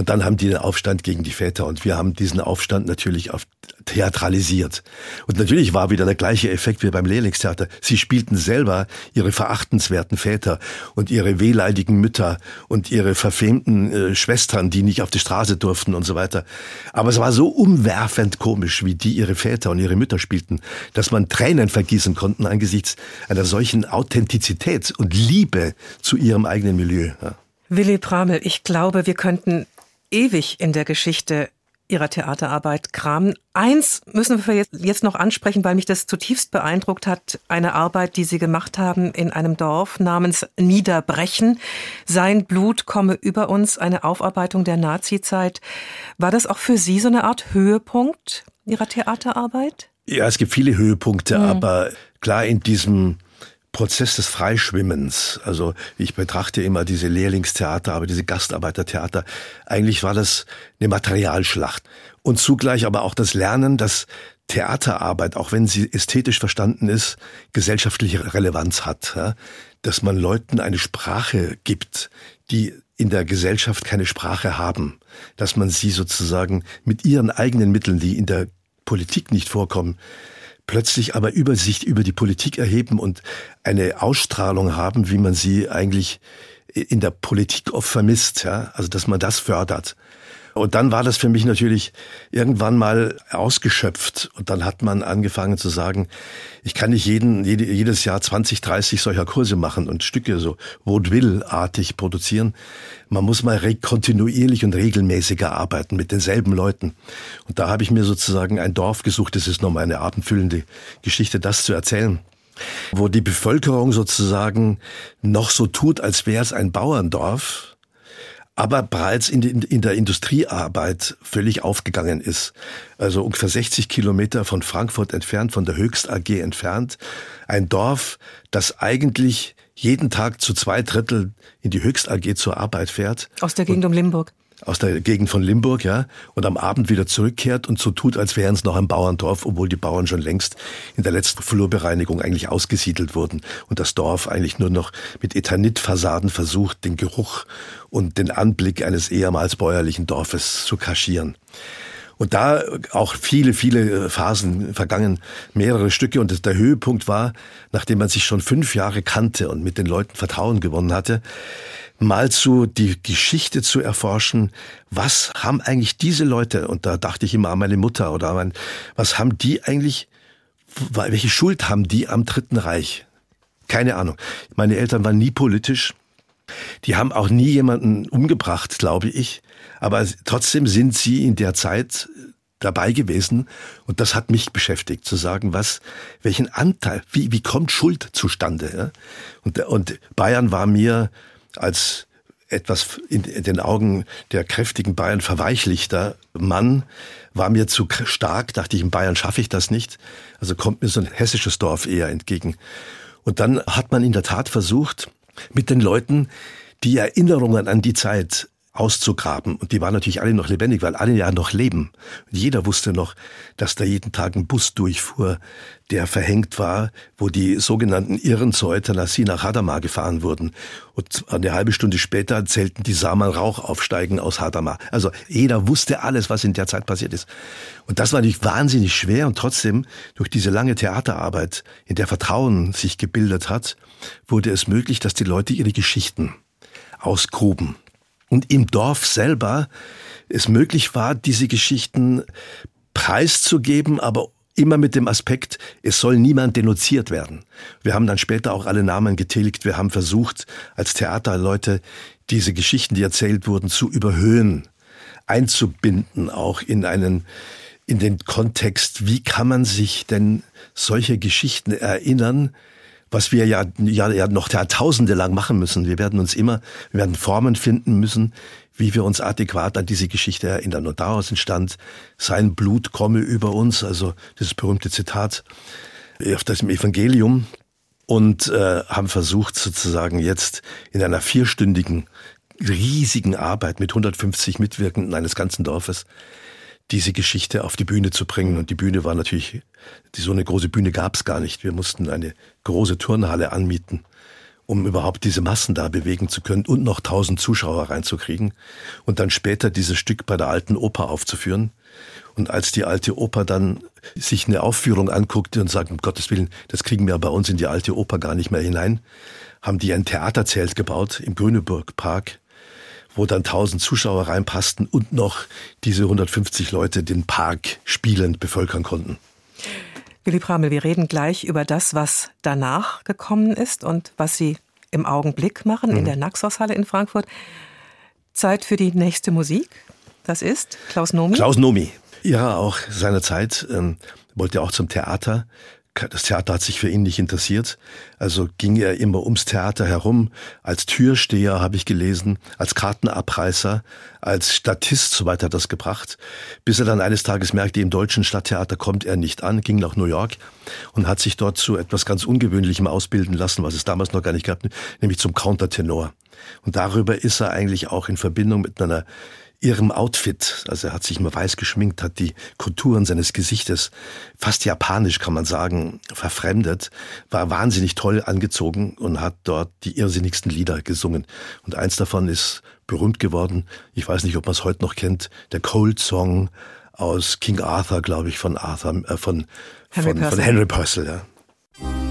Und dann haben die den Aufstand gegen die Väter und wir haben diesen Aufstand natürlich auf theatralisiert. Und natürlich war wieder der gleiche Effekt wie beim Lehrlingstheater. Sie spielten selber ihre verachtenswerten Väter und ihre wehleidigen Mütter und ihre verfemten äh, Schwestern, die nicht auf die Straße durften und so weiter. Aber es war so umwerfend komisch, wie die ihre Väter und ihre Mütter spielten, dass man Tränen vergießen konnten angesichts einer solchen Authentizität und Liebe zu ihrem eigenen Milieu. Ja. Willy Bramel, ich glaube, wir könnten ewig in der Geschichte Ihrer Theaterarbeit kramen. Eins müssen wir jetzt noch ansprechen, weil mich das zutiefst beeindruckt hat. Eine Arbeit, die Sie gemacht haben in einem Dorf namens Niederbrechen. Sein Blut komme über uns, eine Aufarbeitung der Nazizeit. War das auch für Sie so eine Art Höhepunkt Ihrer Theaterarbeit? Ja, es gibt viele Höhepunkte, mhm. aber klar in diesem Prozess des Freischwimmens. Also ich betrachte immer diese Lehrlingstheater, aber diese Gastarbeitertheater. Eigentlich war das eine Materialschlacht. Und zugleich aber auch das Lernen, dass Theaterarbeit, auch wenn sie ästhetisch verstanden ist, gesellschaftliche Relevanz hat. Dass man Leuten eine Sprache gibt, die in der Gesellschaft keine Sprache haben. Dass man sie sozusagen mit ihren eigenen Mitteln, die in der Politik nicht vorkommen, plötzlich aber Übersicht über die Politik erheben und eine Ausstrahlung haben, wie man sie eigentlich in der Politik oft vermisst, ja, also dass man das fördert. Und dann war das für mich natürlich irgendwann mal ausgeschöpft. Und dann hat man angefangen zu sagen, ich kann nicht jeden, jedes Jahr 20, 30 solcher Kurse machen und Stücke so Vaudeville-artig produzieren. Man muss mal kontinuierlich und regelmäßiger arbeiten mit denselben Leuten. Und da habe ich mir sozusagen ein Dorf gesucht. Das ist nochmal eine abendfüllende Geschichte, das zu erzählen wo die Bevölkerung sozusagen noch so tut, als wäre es ein Bauerndorf, aber bereits in, in, der Industriearbeit völlig aufgegangen ist. Also ungefähr 60 Kilometer von Frankfurt entfernt, von der Höchst AG entfernt. Ein Dorf, das eigentlich jeden Tag zu zwei Drittel in die Höchst AG zur Arbeit fährt. Aus der Gegend um Limburg. Aus der Gegend von Limburg, ja, und am Abend wieder zurückkehrt und so tut, als wären es noch ein Bauerndorf, obwohl die Bauern schon längst in der letzten Flurbereinigung eigentlich ausgesiedelt wurden und das Dorf eigentlich nur noch mit Ethanitfassaden versucht, den Geruch und den Anblick eines ehemals bäuerlichen Dorfes zu kaschieren. Und da auch viele, viele Phasen vergangen, mehrere Stücke. Und der Höhepunkt war, nachdem man sich schon fünf Jahre kannte und mit den Leuten Vertrauen gewonnen hatte, mal zu die Geschichte zu erforschen, was haben eigentlich diese Leute, und da dachte ich immer an meine Mutter oder an, was haben die eigentlich, welche Schuld haben die am Dritten Reich? Keine Ahnung. Meine Eltern waren nie politisch. Die haben auch nie jemanden umgebracht, glaube ich. Aber trotzdem sind sie in der Zeit dabei gewesen und das hat mich beschäftigt zu sagen, was, welchen Anteil, wie, wie kommt Schuld zustande? Und, und Bayern war mir als etwas in den Augen der kräftigen Bayern verweichlichter Mann war mir zu stark, dachte ich, in Bayern schaffe ich das nicht. Also kommt mir so ein hessisches Dorf eher entgegen. Und dann hat man in der Tat versucht, mit den Leuten die Erinnerungen an die Zeit auszugraben. Und die waren natürlich alle noch lebendig, weil alle ja noch leben. Und jeder wusste noch, dass da jeden Tag ein Bus durchfuhr, der verhängt war, wo die sogenannten Irren zur Euthanasie nach Hadamar gefahren wurden. Und eine halbe Stunde später erzählten die sah man Rauch aufsteigen aus Hadamar. Also jeder wusste alles, was in der Zeit passiert ist. Und das war natürlich wahnsinnig schwer und trotzdem durch diese lange Theaterarbeit, in der Vertrauen sich gebildet hat, wurde es möglich, dass die Leute ihre Geschichten ausgruben und im Dorf selber es möglich war, diese Geschichten preiszugeben, aber immer mit dem Aspekt, es soll niemand denunziert werden. Wir haben dann später auch alle Namen getilgt. Wir haben versucht, als Theaterleute diese Geschichten, die erzählt wurden, zu überhöhen, einzubinden, auch in einen, in den Kontext, wie kann man sich denn solche Geschichten erinnern, was wir ja, ja, ja noch Jahrtausende lang machen müssen. Wir werden uns immer, wir werden Formen finden müssen, wie wir uns adäquat an diese Geschichte erinnern. Und daraus entstand, sein Blut komme über uns, also dieses berühmte Zitat auf das Evangelium und äh, haben versucht sozusagen jetzt in einer vierstündigen riesigen Arbeit mit 150 Mitwirkenden eines ganzen Dorfes diese Geschichte auf die Bühne zu bringen. Und die Bühne war natürlich, die, so eine große Bühne gab es gar nicht. Wir mussten eine große Turnhalle anmieten, um überhaupt diese Massen da bewegen zu können und noch tausend Zuschauer reinzukriegen. Und dann später dieses Stück bei der alten Oper aufzuführen. Und als die alte Oper dann sich eine Aufführung anguckte und sagte, um Gottes Willen, das kriegen wir bei uns in die alte Oper gar nicht mehr hinein, haben die ein Theaterzelt gebaut im Grüneburg Park wo dann 1000 Zuschauer reinpassten und noch diese 150 Leute den Park spielend bevölkern konnten. Willy Pramel, wir reden gleich über das, was danach gekommen ist und was Sie im Augenblick machen mhm. in der Naxos-Halle in Frankfurt. Zeit für die nächste Musik. Das ist Klaus Nomi. Klaus Nomi. Ja, auch seinerzeit ähm, wollte er auch zum Theater das Theater hat sich für ihn nicht interessiert. Also ging er immer ums Theater herum. Als Türsteher habe ich gelesen, als Kartenabreißer, als Statist, soweit hat das gebracht. Bis er dann eines Tages merkte, im deutschen Stadttheater kommt er nicht an, ging nach New York und hat sich dort zu etwas ganz Ungewöhnlichem ausbilden lassen, was es damals noch gar nicht gab, nämlich zum Countertenor. Und darüber ist er eigentlich auch in Verbindung mit einer ihrem Outfit, also er hat sich immer weiß geschminkt, hat die Konturen seines Gesichtes fast japanisch, kann man sagen, verfremdet, war wahnsinnig toll angezogen und hat dort die irrsinnigsten Lieder gesungen. Und eins davon ist berühmt geworden, ich weiß nicht, ob man es heute noch kennt, der Cold Song aus King Arthur, glaube ich, von Arthur, äh, von, Henry von, von Henry Purcell. Ja.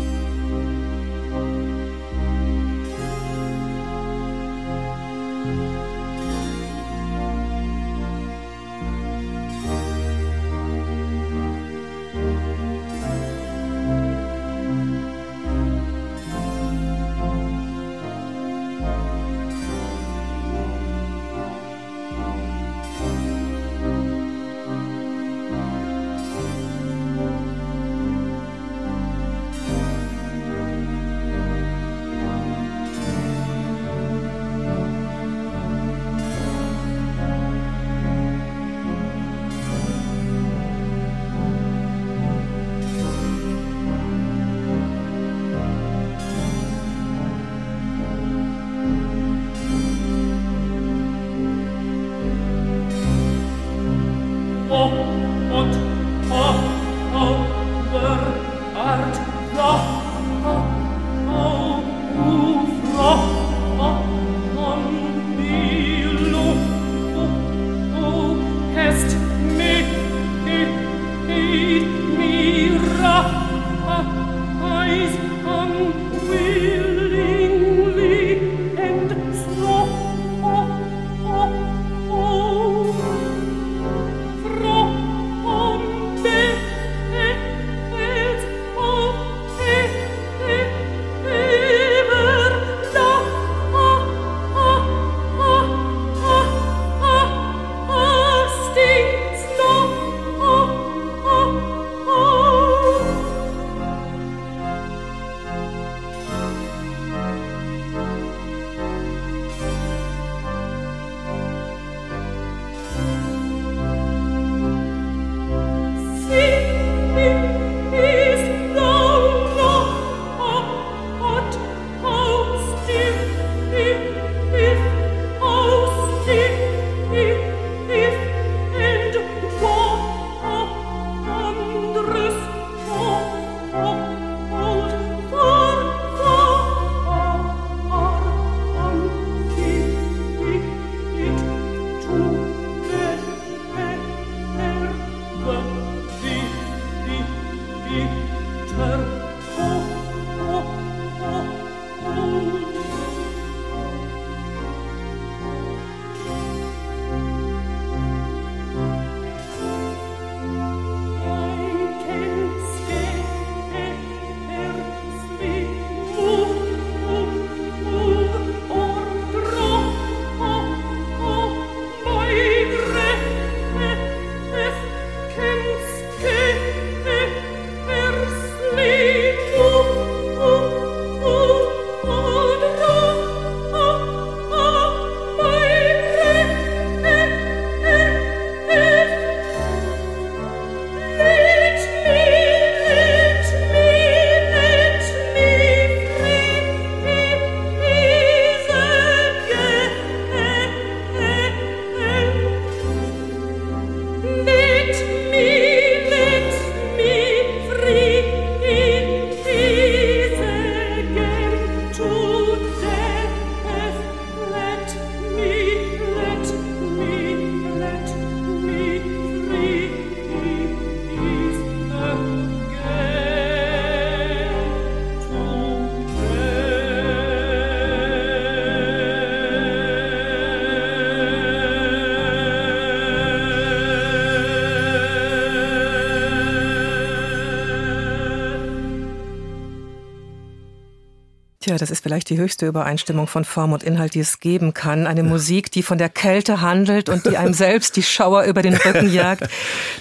Tja, das ist vielleicht die höchste Übereinstimmung von Form und Inhalt, die es geben kann. Eine Musik, die von der Kälte handelt und die einem selbst die Schauer über den Rücken jagt.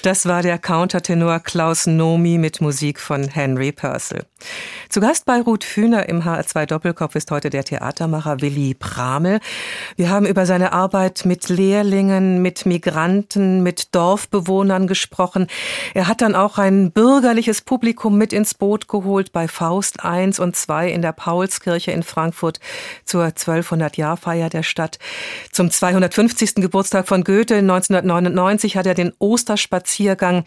Das war der Countertenor Klaus Nomi mit Musik von Henry Purcell. Zu Gast bei Ruth Fühner im HR2 Doppelkopf ist heute der Theatermacher Willi Pramel. Wir haben über seine Arbeit mit Lehrlingen, mit Migranten, mit Dorfbewohnern gesprochen. Er hat dann auch ein bürgerliches Publikum mit ins Boot geholt bei Faust 1 und 2 in der Paulskirche in Frankfurt zur 1200-Jahrfeier der Stadt. Zum 250. Geburtstag von Goethe 1999 hat er den Osterspaziergang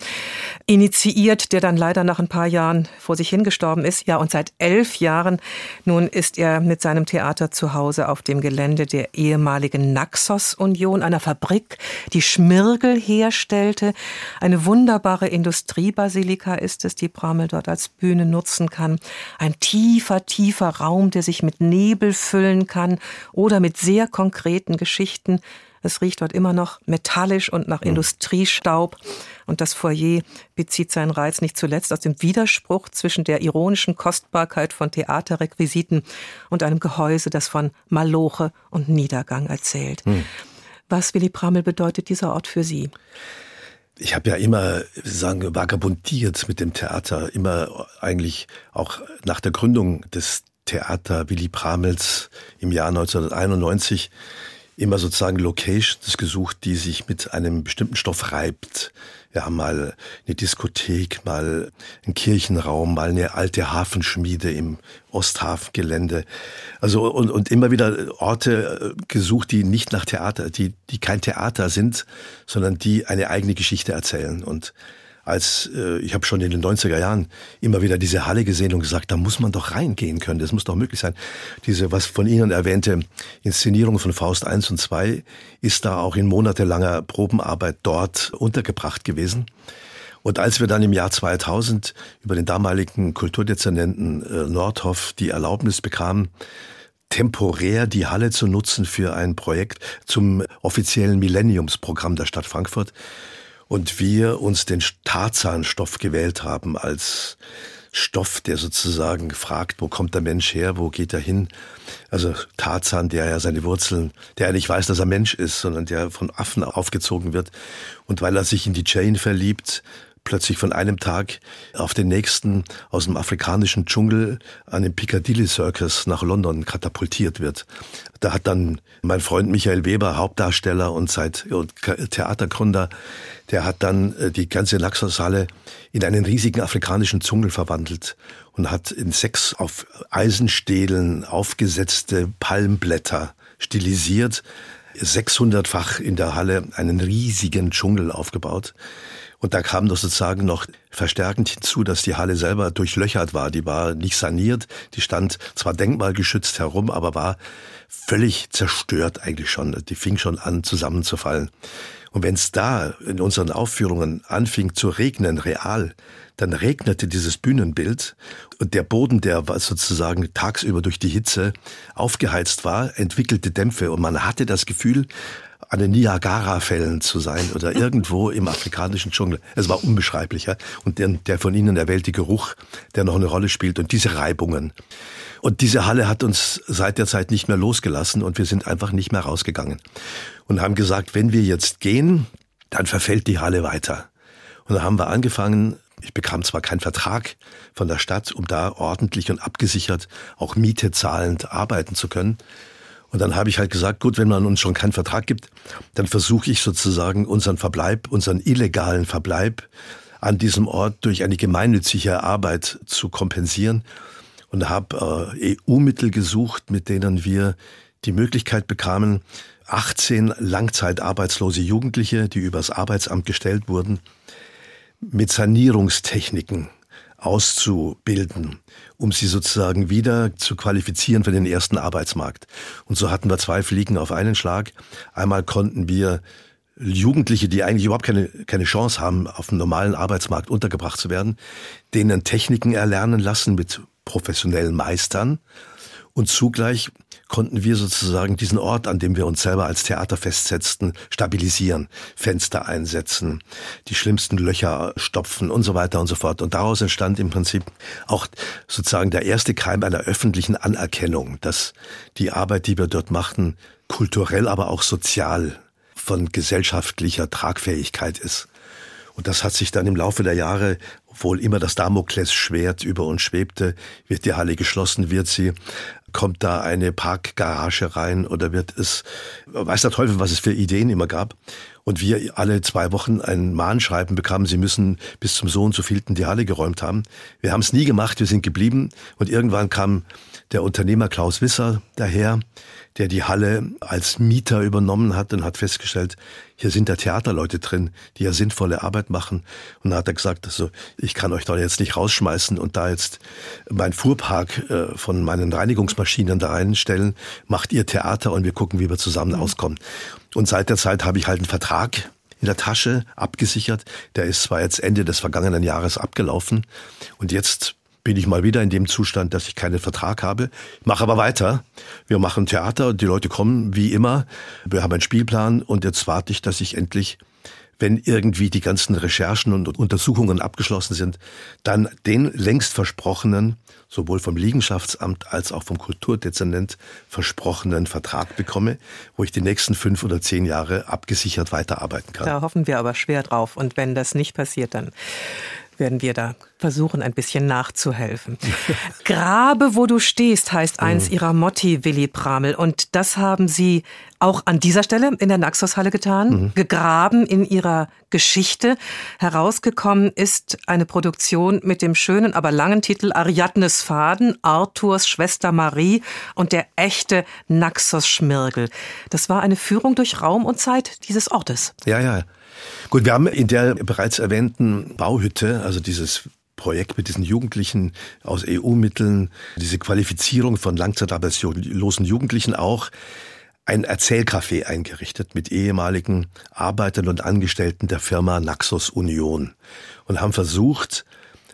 initiiert, der dann leider nach ein paar Jahren vor sich hingestorben ist. Ja, und seit elf Jahren nun ist er mit seinem Theater zu Hause auf dem Gelände der ehemaligen Naxos-Union, einer Fabrik, die Schmirgel herstellte. Eine wunderbare Industriebasilika ist es, die Bramel dort als Bühne nutzen kann. Ein tiefer, tiefer Raum, der sich mit Nebel füllen kann oder mit sehr konkreten Geschichten. Es riecht dort immer noch metallisch und nach mhm. Industriestaub. Und das Foyer bezieht seinen Reiz nicht zuletzt aus dem Widerspruch zwischen der ironischen Kostbarkeit von Theaterrequisiten und einem Gehäuse, das von Maloche und Niedergang erzählt. Mhm. Was, Willy Prammel, bedeutet dieser Ort für Sie? Ich habe ja immer, sagen, vagabundiert mit dem Theater, immer eigentlich auch nach der Gründung des Theater Willy Pramels im Jahr 1991 immer sozusagen Locations gesucht, die sich mit einem bestimmten Stoff reibt. Ja, mal eine Diskothek, mal ein Kirchenraum, mal eine alte Hafenschmiede im Osthafengelände. Also und, und immer wieder Orte äh, gesucht, die nicht nach Theater, die, die kein Theater sind, sondern die eine eigene Geschichte erzählen. Und als äh, ich habe schon in den 90er Jahren immer wieder diese Halle gesehen und gesagt, da muss man doch reingehen können, das muss doch möglich sein. Diese, was von Ihnen erwähnte Inszenierung von Faust 1 und 2 ist da auch in monatelanger Probenarbeit dort untergebracht gewesen. Und als wir dann im Jahr 2000 über den damaligen Kulturdezernenten äh, Nordhoff die Erlaubnis bekamen, temporär die Halle zu nutzen für ein Projekt zum offiziellen Millenniumsprogramm der Stadt Frankfurt, und wir uns den Tarzanstoff gewählt haben als Stoff, der sozusagen fragt, wo kommt der Mensch her, wo geht er hin? Also Tarzan, der ja seine Wurzeln, der ja nicht weiß, dass er Mensch ist, sondern der von Affen aufgezogen wird. Und weil er sich in die Jane verliebt, plötzlich von einem Tag auf den nächsten aus dem afrikanischen Dschungel an den Piccadilly Circus nach London katapultiert wird. Da hat dann mein Freund Michael Weber, Hauptdarsteller und seit Theatergründer, der hat dann äh, die ganze Naxos-Halle in einen riesigen afrikanischen Dschungel verwandelt und hat in sechs auf Eisenstählen aufgesetzte Palmblätter stilisiert, 600-fach in der Halle einen riesigen Dschungel aufgebaut. Und da kam doch sozusagen noch verstärkend hinzu, dass die Halle selber durchlöchert war. Die war nicht saniert, die stand zwar denkmalgeschützt herum, aber war völlig zerstört eigentlich schon. Die fing schon an zusammenzufallen. Und wenn es da in unseren Aufführungen anfing zu regnen, real, dann regnete dieses Bühnenbild und der Boden, der sozusagen tagsüber durch die Hitze aufgeheizt war, entwickelte Dämpfe und man hatte das Gefühl, an den Niagara-Fällen zu sein oder irgendwo im afrikanischen Dschungel. Es war unbeschreiblich. Ja? Und der, der von Ihnen erwählte Geruch, der noch eine Rolle spielt und diese Reibungen. Und diese Halle hat uns seit der Zeit nicht mehr losgelassen und wir sind einfach nicht mehr rausgegangen. Und haben gesagt, wenn wir jetzt gehen, dann verfällt die Halle weiter. Und dann haben wir angefangen, ich bekam zwar keinen Vertrag von der Stadt, um da ordentlich und abgesichert auch Miete zahlend arbeiten zu können, und dann habe ich halt gesagt, gut, wenn man uns schon keinen Vertrag gibt, dann versuche ich sozusagen unseren Verbleib, unseren illegalen Verbleib an diesem Ort durch eine gemeinnützige Arbeit zu kompensieren. Und habe äh, EU-Mittel gesucht, mit denen wir die Möglichkeit bekamen, 18 langzeitarbeitslose Jugendliche, die übers Arbeitsamt gestellt wurden, mit Sanierungstechniken auszubilden, um sie sozusagen wieder zu qualifizieren für den ersten Arbeitsmarkt. Und so hatten wir zwei Fliegen auf einen Schlag. Einmal konnten wir Jugendliche, die eigentlich überhaupt keine, keine Chance haben, auf dem normalen Arbeitsmarkt untergebracht zu werden, denen Techniken erlernen lassen mit professionellen Meistern und zugleich konnten wir sozusagen diesen Ort, an dem wir uns selber als Theater festsetzten, stabilisieren, Fenster einsetzen, die schlimmsten Löcher stopfen und so weiter und so fort. Und daraus entstand im Prinzip auch sozusagen der erste Keim einer öffentlichen Anerkennung, dass die Arbeit, die wir dort machten, kulturell, aber auch sozial von gesellschaftlicher Tragfähigkeit ist. Und das hat sich dann im Laufe der Jahre, obwohl immer das Damoklesschwert über uns schwebte, wird die Halle geschlossen, wird sie, kommt da eine Parkgarage rein oder wird es, weiß der Teufel, was es für Ideen immer gab. Und wir alle zwei Wochen ein Mahnschreiben bekamen, sie müssen bis zum so und so vielten die Halle geräumt haben. Wir haben es nie gemacht, wir sind geblieben. Und irgendwann kam der Unternehmer Klaus Wisser daher, der die Halle als Mieter übernommen hat und hat festgestellt, hier sind da Theaterleute drin, die ja sinnvolle Arbeit machen. Und dann hat er gesagt, also, ich kann euch da jetzt nicht rausschmeißen und da jetzt mein Fuhrpark äh, von meinen Reinigungsmaschinen da reinstellen, macht ihr Theater und wir gucken, wie wir zusammen mhm. auskommen. Und seit der Zeit habe ich halt einen Vertrag in der Tasche abgesichert. Der ist zwar jetzt Ende des vergangenen Jahres abgelaufen und jetzt bin ich mal wieder in dem Zustand, dass ich keinen Vertrag habe. Mache aber weiter. Wir machen Theater, die Leute kommen wie immer. Wir haben einen Spielplan und jetzt warte ich, dass ich endlich, wenn irgendwie die ganzen Recherchen und Untersuchungen abgeschlossen sind, dann den längst versprochenen, sowohl vom Liegenschaftsamt als auch vom Kulturdezernent versprochenen Vertrag bekomme, wo ich die nächsten fünf oder zehn Jahre abgesichert weiterarbeiten kann. Da hoffen wir aber schwer drauf. Und wenn das nicht passiert, dann werden wir da versuchen, ein bisschen nachzuhelfen. Grabe, wo du stehst, heißt eins mhm. ihrer Motti, Willi Pramel. Und das haben Sie auch an dieser Stelle in der Naxos-Halle getan, mhm. gegraben in ihrer Geschichte. Herausgekommen ist eine Produktion mit dem schönen, aber langen Titel Ariadnes Faden, Arthurs Schwester Marie und der echte Naxos-Schmirgel. Das war eine Führung durch Raum und Zeit dieses Ortes. Ja, ja. Gut, wir haben in der bereits erwähnten Bauhütte, also dieses Projekt mit diesen Jugendlichen aus EU-Mitteln, diese Qualifizierung von langzeitarbeitslosen Jugendlichen auch, ein Erzählcafé eingerichtet mit ehemaligen Arbeitern und Angestellten der Firma Naxos Union und haben versucht,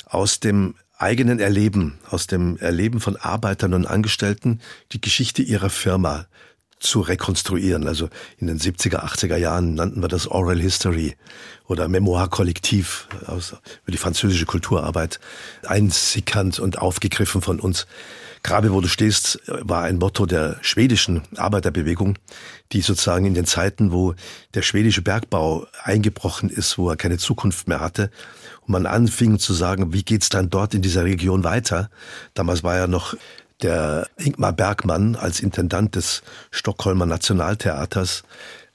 aus dem eigenen Erleben, aus dem Erleben von Arbeitern und Angestellten die Geschichte ihrer Firma zu rekonstruieren. Also in den 70er, 80er Jahren nannten wir das Oral History oder Memoir Kollektiv aus, über die französische Kulturarbeit einsickernd und aufgegriffen von uns. Grabe, wo du stehst, war ein Motto der schwedischen Arbeiterbewegung, die sozusagen in den Zeiten, wo der schwedische Bergbau eingebrochen ist, wo er keine Zukunft mehr hatte, und man anfing zu sagen, wie geht's dann dort in dieser Region weiter? Damals war ja noch der Ingmar Bergmann als Intendant des Stockholmer Nationaltheaters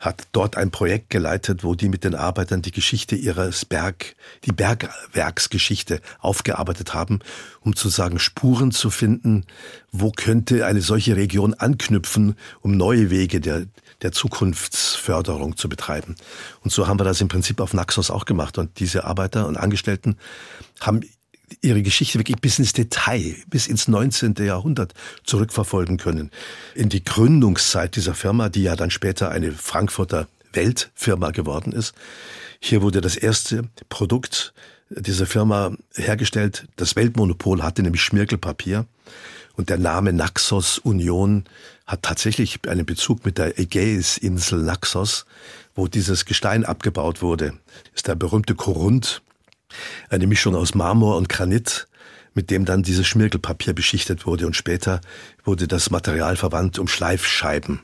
hat dort ein Projekt geleitet, wo die mit den Arbeitern die Geschichte ihres Berg, die Bergwerksgeschichte aufgearbeitet haben, um zu sagen, Spuren zu finden, wo könnte eine solche Region anknüpfen, um neue Wege der, der Zukunftsförderung zu betreiben. Und so haben wir das im Prinzip auf Naxos auch gemacht. Und diese Arbeiter und Angestellten haben ihre Geschichte wirklich bis ins Detail, bis ins 19. Jahrhundert zurückverfolgen können. In die Gründungszeit dieser Firma, die ja dann später eine Frankfurter Weltfirma geworden ist. Hier wurde das erste Produkt dieser Firma hergestellt. Das Weltmonopol hatte nämlich Schmirgelpapier. Und der Name Naxos Union hat tatsächlich einen Bezug mit der Ägäisinsel Naxos, wo dieses Gestein abgebaut wurde. ist der berühmte Korund, eine Mischung aus Marmor und Granit, mit dem dann dieses Schmirgelpapier beschichtet wurde und später wurde das Material verwandt, um Schleifscheiben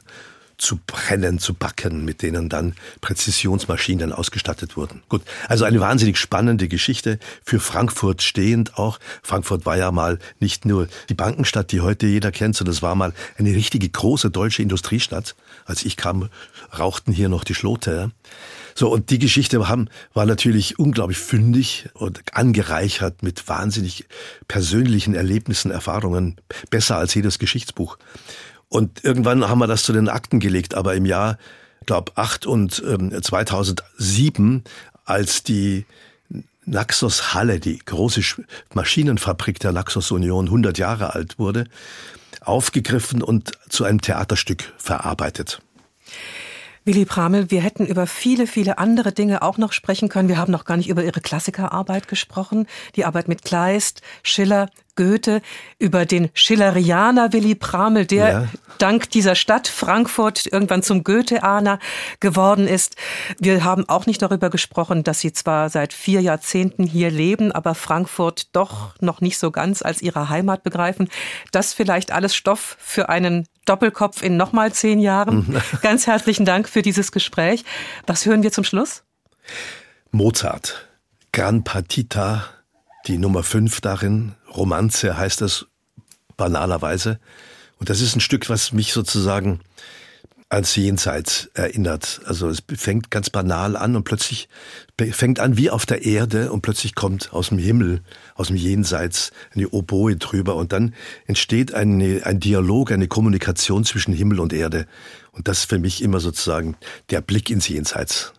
zu brennen, zu backen, mit denen dann Präzisionsmaschinen ausgestattet wurden. Gut, also eine wahnsinnig spannende Geschichte für Frankfurt stehend auch. Frankfurt war ja mal nicht nur die Bankenstadt, die heute jeder kennt, sondern es war mal eine richtige große deutsche Industriestadt. Als ich kam, rauchten hier noch die Schlote. So, und die Geschichte haben, war natürlich unglaublich fündig und angereichert mit wahnsinnig persönlichen Erlebnissen, Erfahrungen, besser als jedes Geschichtsbuch. Und irgendwann haben wir das zu den Akten gelegt, aber im Jahr, glaube 8 und ähm, 2007, als die Naxos Halle, die große Maschinenfabrik der Naxos Union, 100 Jahre alt wurde, aufgegriffen und zu einem Theaterstück verarbeitet. Willi Pramel, wir hätten über viele, viele andere Dinge auch noch sprechen können. Wir haben noch gar nicht über Ihre Klassikerarbeit gesprochen. Die Arbeit mit Kleist, Schiller, Goethe, über den Schillerianer Willi Pramel, der ja. dank dieser Stadt Frankfurt irgendwann zum Goetheaner geworden ist. Wir haben auch nicht darüber gesprochen, dass Sie zwar seit vier Jahrzehnten hier leben, aber Frankfurt doch noch nicht so ganz als Ihre Heimat begreifen. Das vielleicht alles Stoff für einen Doppelkopf in nochmal zehn Jahren. Ganz herzlichen Dank für dieses Gespräch. Was hören wir zum Schluss? Mozart, Gran Partita, die Nummer fünf darin, Romanze heißt das banalerweise. Und das ist ein Stück, was mich sozusagen ans Jenseits erinnert. Also es fängt ganz banal an und plötzlich fängt an wie auf der Erde und plötzlich kommt aus dem Himmel, aus dem Jenseits eine Oboe drüber und dann entsteht eine, ein Dialog, eine Kommunikation zwischen Himmel und Erde. Und das ist für mich immer sozusagen der Blick ins Jenseits.